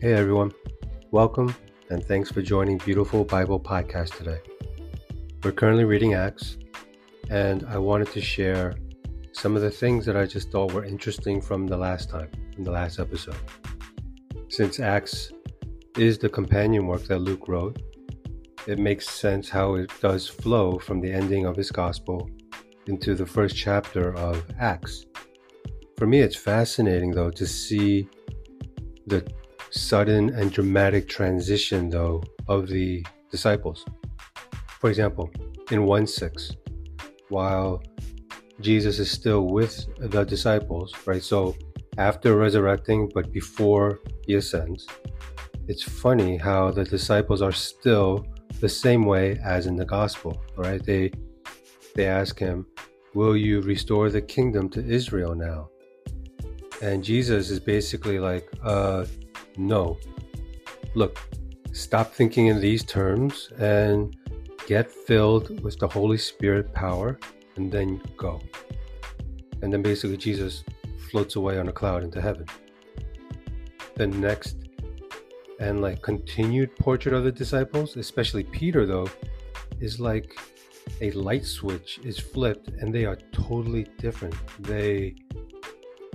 Hey everyone, welcome and thanks for joining Beautiful Bible Podcast today. We're currently reading Acts, and I wanted to share some of the things that I just thought were interesting from the last time, in the last episode. Since Acts is the companion work that Luke wrote, it makes sense how it does flow from the ending of his gospel into the first chapter of Acts. For me, it's fascinating though to see the sudden and dramatic transition, though, of the disciples. For example, in 1 6, while Jesus is still with the disciples, right? So after resurrecting, but before he ascends, it's funny how the disciples are still the same way as in the gospel, right? They they ask him, "Will you restore the kingdom to Israel now?" And Jesus is basically like, uh, no. Look, stop thinking in these terms and get filled with the Holy Spirit power and then go. And then basically Jesus floats away on a cloud into heaven. The next and like continued portrait of the disciples, especially Peter though, is like a light switch is flipped and they are totally different. They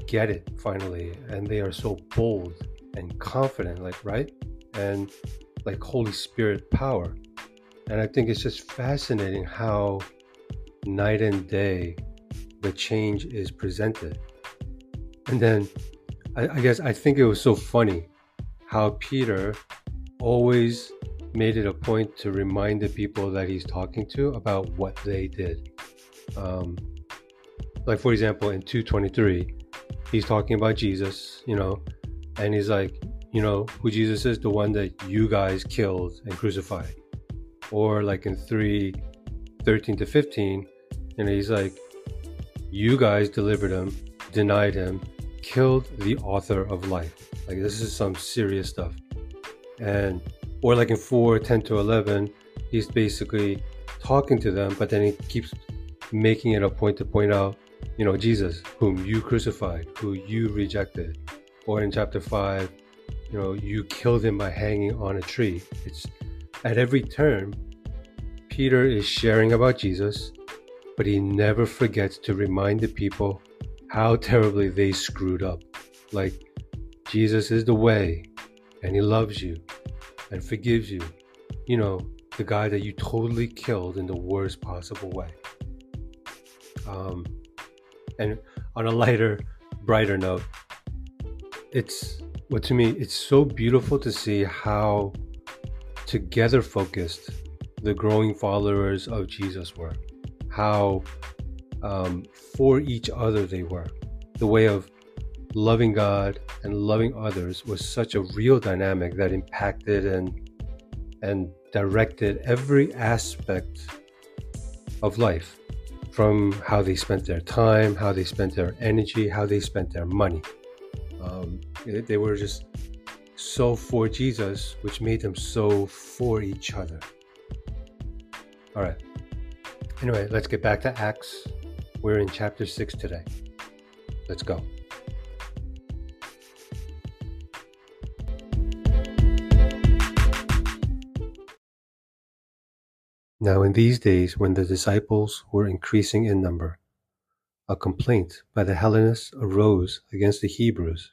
get it finally and they are so bold and confident, like, right? And like Holy Spirit power. And I think it's just fascinating how night and day the change is presented. And then I, I guess I think it was so funny how Peter always made it a point to remind the people that he's talking to about what they did. Um, like for example, in 223, he's talking about Jesus, you know, and he's like, you know, who Jesus is, the one that you guys killed and crucified. Or like in 3 13 to 15, and he's like, you guys delivered him, denied him, killed the author of life. Like this is some serious stuff. And or like in 4 10 to 11, he's basically talking to them, but then he keeps making it a point to point out, you know, Jesus, whom you crucified, who you rejected, or in chapter 5 you know you killed him by hanging on a tree. It's at every turn peter is sharing about jesus but he never forgets to remind the people how terribly they screwed up. Like jesus is the way and he loves you and forgives you. You know the guy that you totally killed in the worst possible way. Um, and on a lighter brighter note it's well to me it's so beautiful to see how together focused the growing followers of jesus were. How um, for each other they were. The way of loving god and loving others was such a real dynamic that impacted and and directed every aspect of life from how they spent their time how they spent their energy how they spent their money um, they were just so for Jesus, which made them so for each other. All right. Anyway, let's get back to Acts. We're in chapter 6 today. Let's go. Now, in these days, when the disciples were increasing in number, a complaint by the Hellenists arose against the Hebrews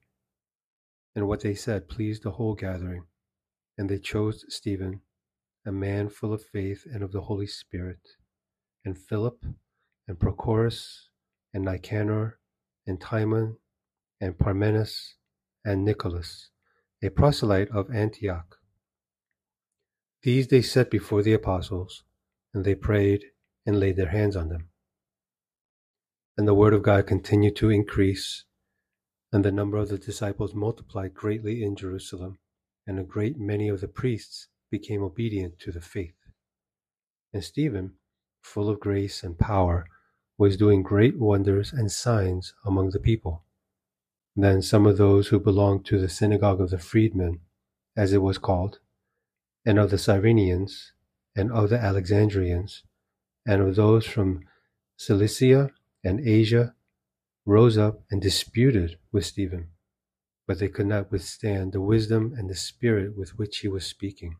And what they said pleased the whole gathering. And they chose Stephen, a man full of faith and of the Holy Spirit, and Philip, and Prochorus, and Nicanor, and Timon, and Parmenas, and Nicholas, a proselyte of Antioch. These they set before the apostles, and they prayed and laid their hands on them. And the word of God continued to increase and the number of the disciples multiplied greatly in Jerusalem, and a great many of the priests became obedient to the faith. And Stephen, full of grace and power, was doing great wonders and signs among the people. Then some of those who belonged to the synagogue of the freedmen, as it was called, and of the Cyrenians, and of the Alexandrians, and of those from Cilicia and Asia, rose up and disputed with Stephen, but they could not withstand the wisdom and the spirit with which he was speaking.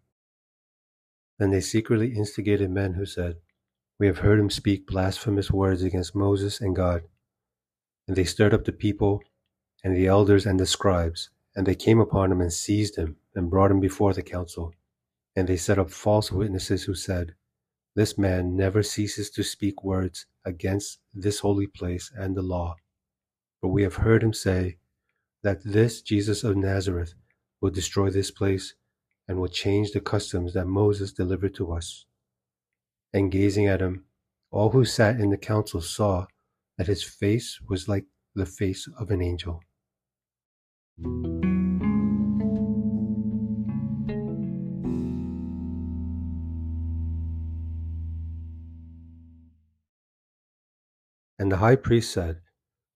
Then they secretly instigated men who said, We have heard him speak blasphemous words against Moses and God. And they stirred up the people and the elders and the scribes, and they came upon him and seized him and brought him before the council. And they set up false witnesses who said, This man never ceases to speak words against this holy place and the law. For we have heard him say that this Jesus of Nazareth will destroy this place and will change the customs that Moses delivered to us. And gazing at him, all who sat in the council saw that his face was like the face of an angel. And the high priest said,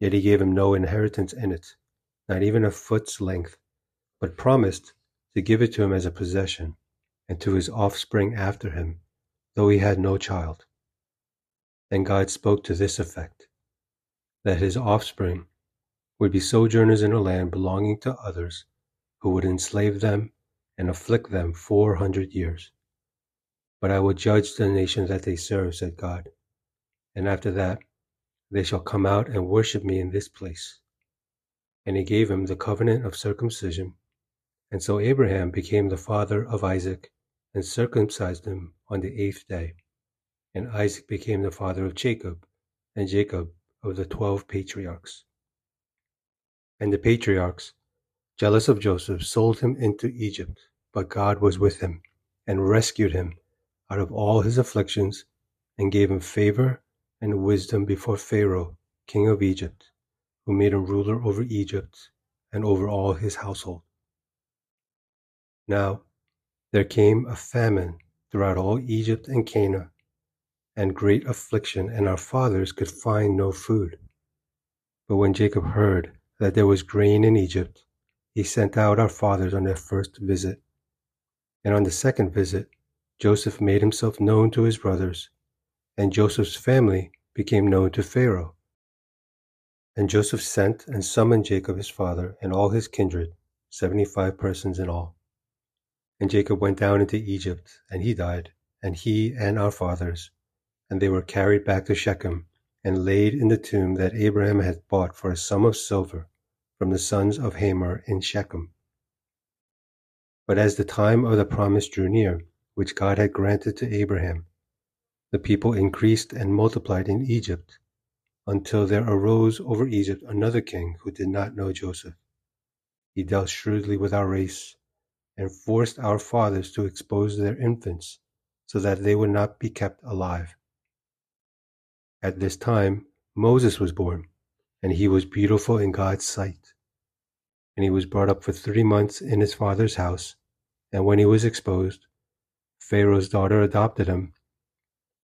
Yet he gave him no inheritance in it, not even a foot's length, but promised to give it to him as a possession, and to his offspring after him, though he had no child. And God spoke to this effect that his offspring would be sojourners in a land belonging to others who would enslave them and afflict them four hundred years. But I will judge the nation that they serve, said God, and after that they shall come out and worship me in this place. And he gave him the covenant of circumcision and so Abraham became the father of Isaac and circumcised him on the eighth day. And Isaac became the father of Jacob, and Jacob of the twelve patriarchs. And the patriarchs, jealous of Joseph, sold him into Egypt, but God was with him and rescued him out of all his afflictions and gave him favor and wisdom before Pharaoh, king of Egypt, who made him ruler over Egypt and over all his household. Now there came a famine throughout all Egypt and Canaan, and great affliction, and our fathers could find no food. But when Jacob heard that there was grain in Egypt, he sent out our fathers on their first visit. And on the second visit, Joseph made himself known to his brothers, and Joseph's family became known to Pharaoh. And Joseph sent and summoned Jacob his father and all his kindred, seventy five persons in all. And Jacob went down into Egypt, and he died, and he and our fathers. And they were carried back to Shechem, and laid in the tomb that Abraham had bought for a sum of silver from the sons of Hamor in Shechem. But as the time of the promise drew near, which God had granted to Abraham, the people increased and multiplied in Egypt, until there arose over Egypt another king who did not know Joseph. He dealt shrewdly with our race and forced our fathers to expose their infants so that they would not be kept alive. At this time, Moses was born, and he was beautiful in God's sight. And he was brought up for three months in his father's house, and when he was exposed, Pharaoh's daughter adopted him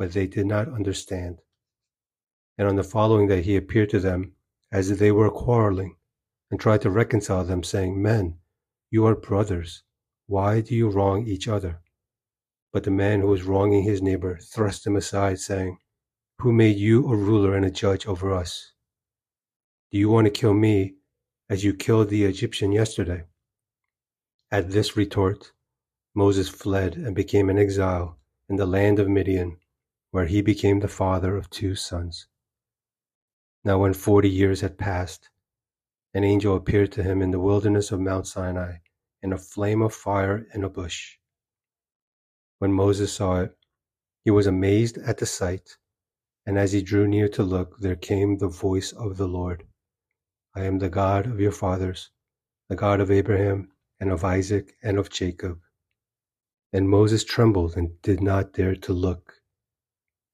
but they did not understand. And on the following day he appeared to them as if they were quarreling, and tried to reconcile them, saying, Men, you are brothers why do you wrong each other? But the man who was wronging his neighbor thrust him aside, saying, Who made you a ruler and a judge over us? Do you want to kill me as you killed the Egyptian yesterday? At this retort, Moses fled and became an exile in the land of Midian, where he became the father of two sons. Now, when forty years had passed, an angel appeared to him in the wilderness of Mount Sinai in a flame of fire in a bush. When Moses saw it, he was amazed at the sight, and as he drew near to look, there came the voice of the Lord I am the God of your fathers, the God of Abraham, and of Isaac, and of Jacob. And Moses trembled and did not dare to look.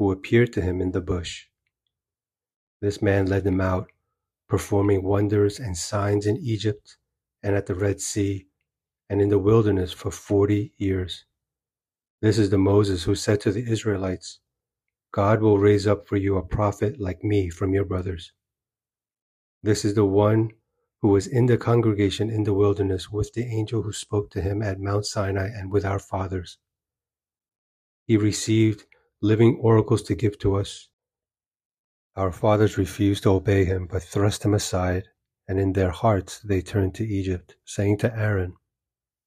who appeared to him in the bush. This man led them out, performing wonders and signs in Egypt and at the Red Sea and in the wilderness for forty years. This is the Moses who said to the Israelites, God will raise up for you a prophet like me from your brothers. This is the one who was in the congregation in the wilderness with the angel who spoke to him at Mount Sinai and with our fathers. He received living oracles to give to us. Our fathers refused to obey him, but thrust him aside, and in their hearts they turned to Egypt, saying to Aaron,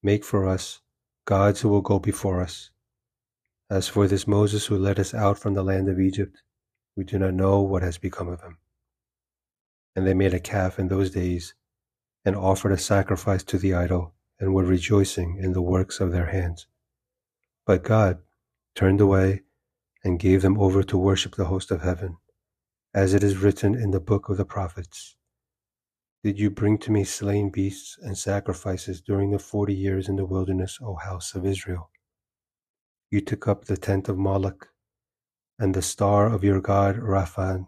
Make for us gods who will go before us. As for this Moses who led us out from the land of Egypt, we do not know what has become of him. And they made a calf in those days, and offered a sacrifice to the idol, and were rejoicing in the works of their hands. But God turned away and gave them over to worship the host of heaven, as it is written in the book of the prophets. Did you bring to me slain beasts and sacrifices during the forty years in the wilderness, O house of Israel? You took up the tent of Moloch and the star of your god Rephan,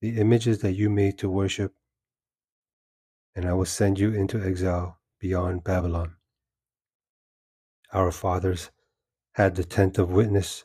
the images that you made to worship, and I will send you into exile beyond Babylon. Our fathers had the tent of witness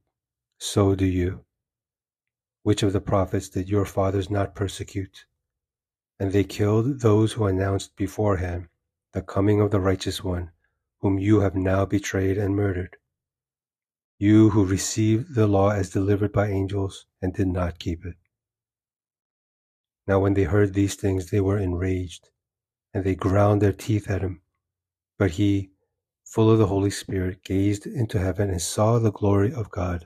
so do you. Which of the prophets did your fathers not persecute? And they killed those who announced beforehand the coming of the righteous one, whom you have now betrayed and murdered. You who received the law as delivered by angels and did not keep it. Now, when they heard these things, they were enraged, and they ground their teeth at him. But he, full of the Holy Spirit, gazed into heaven and saw the glory of God,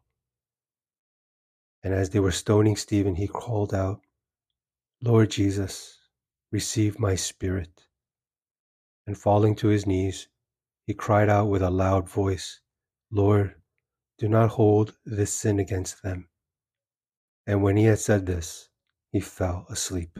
And as they were stoning Stephen, he called out, Lord Jesus, receive my spirit and falling to his knees, he cried out with a loud voice, Lord, Do not hold this sin against them. And when he had said this, he fell asleep.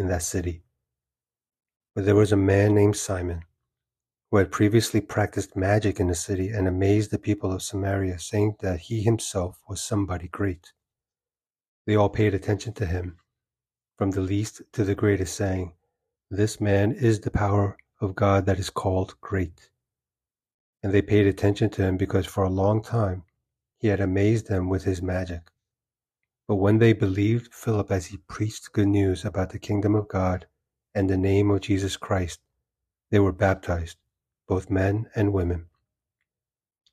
in that city. But there was a man named Simon who had previously practiced magic in the city and amazed the people of Samaria, saying that he himself was somebody great. They all paid attention to him, from the least to the greatest, saying, This man is the power of God that is called great. And they paid attention to him because for a long time he had amazed them with his magic. But when they believed Philip as he preached good news about the kingdom of God and the name of Jesus Christ, they were baptized both men and women.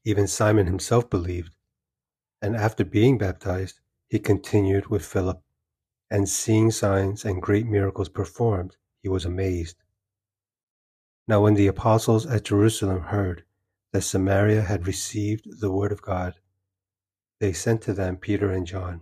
Even Simon himself believed, and after being baptized, he continued with Philip, and seeing signs and great miracles performed, he was amazed. Now, when the apostles at Jerusalem heard that Samaria had received the word of God, they sent to them Peter and John,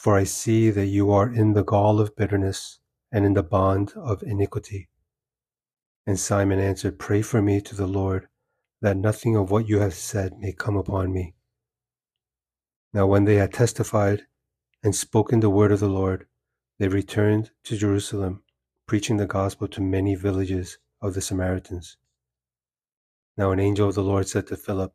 For I see that you are in the gall of bitterness and in the bond of iniquity. And Simon answered, Pray for me to the Lord that nothing of what you have said may come upon me. Now, when they had testified and spoken the word of the Lord, they returned to Jerusalem, preaching the gospel to many villages of the Samaritans. Now, an angel of the Lord said to Philip,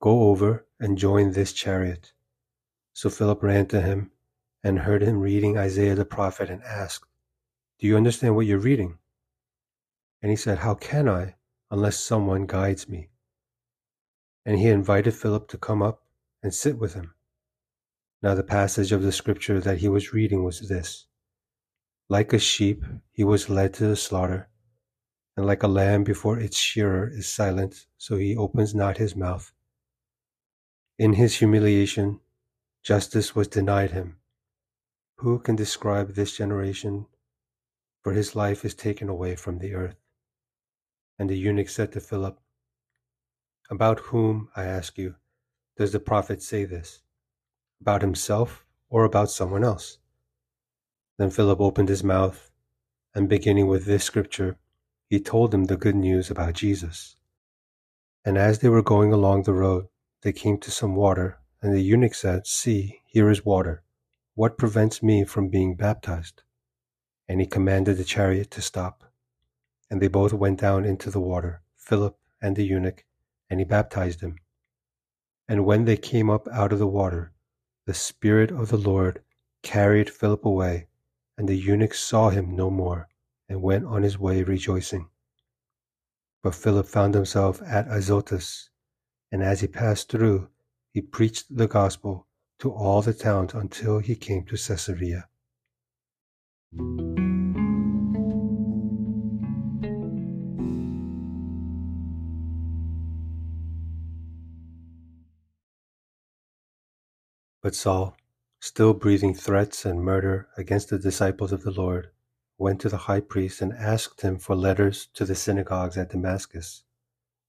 Go over and join this chariot. So Philip ran to him and heard him reading Isaiah the prophet and asked, Do you understand what you're reading? And he said, How can I? unless someone guides me. And he invited Philip to come up and sit with him. Now, the passage of the scripture that he was reading was this Like a sheep, he was led to the slaughter, and like a lamb before its shearer is silent, so he opens not his mouth. In his humiliation, justice was denied him. Who can describe this generation? For his life is taken away from the earth. And the eunuch said to Philip, About whom, I ask you, does the prophet say this? About himself or about someone else? Then Philip opened his mouth, and beginning with this scripture, he told him the good news about Jesus. And as they were going along the road, they came to some water, and the eunuch said, See, here is water. What prevents me from being baptized? And he commanded the chariot to stop. And they both went down into the water, Philip and the eunuch, and he baptized him. And when they came up out of the water, the Spirit of the Lord carried Philip away, and the eunuch saw him no more, and went on his way rejoicing. But Philip found himself at Azotus, and as he passed through, he preached the gospel to all the towns until he came to Caesarea. But Saul, still breathing threats and murder against the disciples of the Lord, went to the high priest and asked him for letters to the synagogues at Damascus,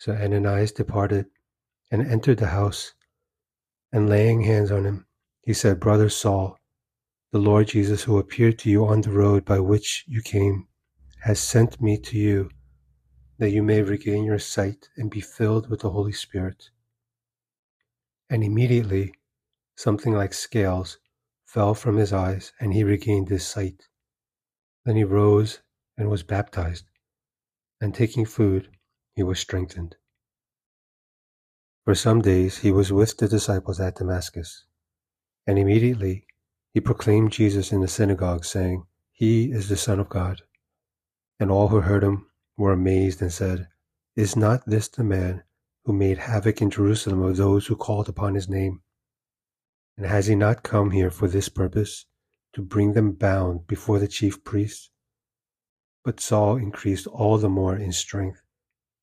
So Ananias departed and entered the house, and laying hands on him, he said, Brother Saul, the Lord Jesus, who appeared to you on the road by which you came, has sent me to you that you may regain your sight and be filled with the Holy Spirit. And immediately something like scales fell from his eyes, and he regained his sight. Then he rose and was baptized, and taking food, he was strengthened. For some days he was with the disciples at Damascus. And immediately he proclaimed Jesus in the synagogue, saying, He is the Son of God. And all who heard him were amazed and said, Is not this the man who made havoc in Jerusalem of those who called upon his name? And has he not come here for this purpose, to bring them bound before the chief priests? But Saul increased all the more in strength,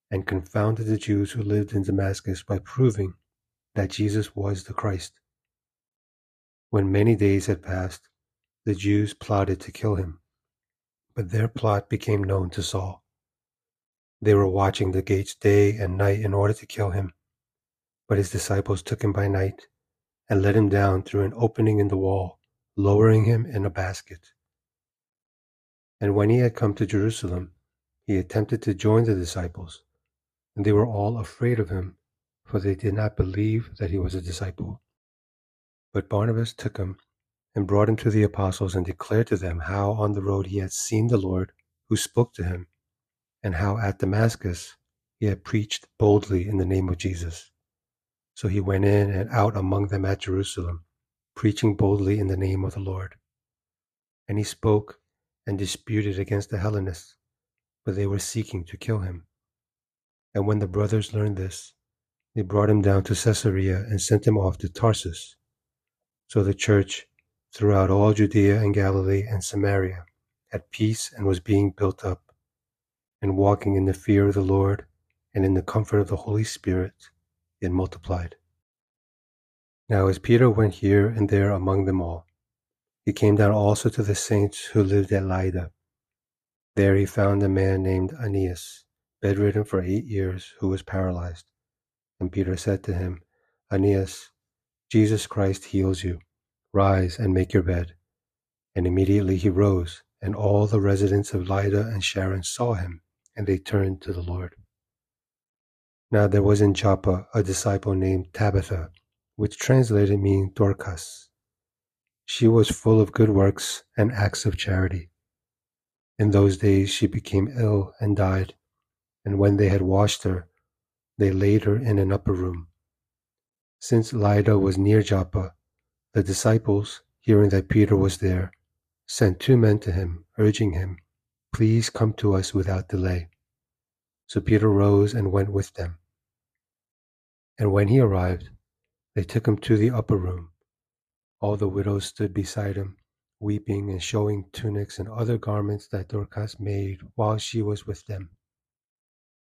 and confounded the Jews who lived in Damascus by proving that Jesus was the Christ. When many days had passed, the Jews plotted to kill him, but their plot became known to Saul. They were watching the gates day and night in order to kill him, but his disciples took him by night and let him down through an opening in the wall, lowering him in a basket. And when he had come to Jerusalem, he attempted to join the disciples, and they were all afraid of him, for they did not believe that he was a disciple. But Barnabas took him and brought him to the apostles and declared to them how on the road he had seen the Lord who spoke to him, and how at Damascus he had preached boldly in the name of Jesus. So he went in and out among them at Jerusalem, preaching boldly in the name of the Lord. And he spoke and disputed against the Hellenists, but they were seeking to kill him. And when the brothers learned this, they brought him down to Caesarea and sent him off to Tarsus. So the church throughout all Judea and Galilee and Samaria had peace and was being built up, and walking in the fear of the Lord and in the comfort of the Holy Spirit, it multiplied. Now, as Peter went here and there among them all, he came down also to the saints who lived at Lydda. There he found a man named Aeneas, bedridden for eight years, who was paralyzed. And Peter said to him, Aeneas, Jesus Christ heals you. Rise and make your bed. And immediately he rose, and all the residents of Lydda and Sharon saw him, and they turned to the Lord. Now there was in Joppa a disciple named Tabitha, which translated means Dorcas. She was full of good works and acts of charity. In those days she became ill and died, and when they had washed her, they laid her in an upper room. Since Lydda was near Joppa, the disciples, hearing that Peter was there, sent two men to him, urging him, Please come to us without delay. So Peter rose and went with them. And when he arrived, they took him to the upper room. All the widows stood beside him, weeping and showing tunics and other garments that Dorcas made while she was with them.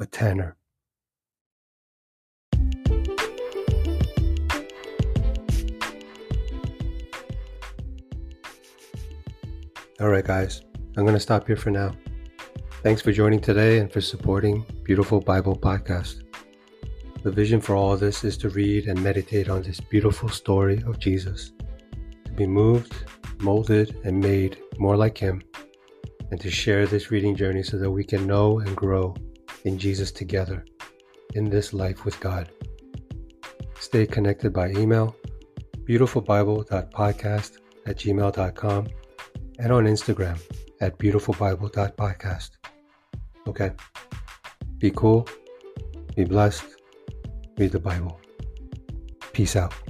a tenor. All right, guys, I'm going to stop here for now. Thanks for joining today and for supporting Beautiful Bible Podcast. The vision for all this is to read and meditate on this beautiful story of Jesus, to be moved, molded, and made more like Him, and to share this reading journey so that we can know and grow in Jesus together in this life with God. Stay connected by email, beautifulbible.podcast at gmail.com, and on Instagram at beautifulbible.podcast. Okay? Be cool, be blessed, read the Bible. Peace out.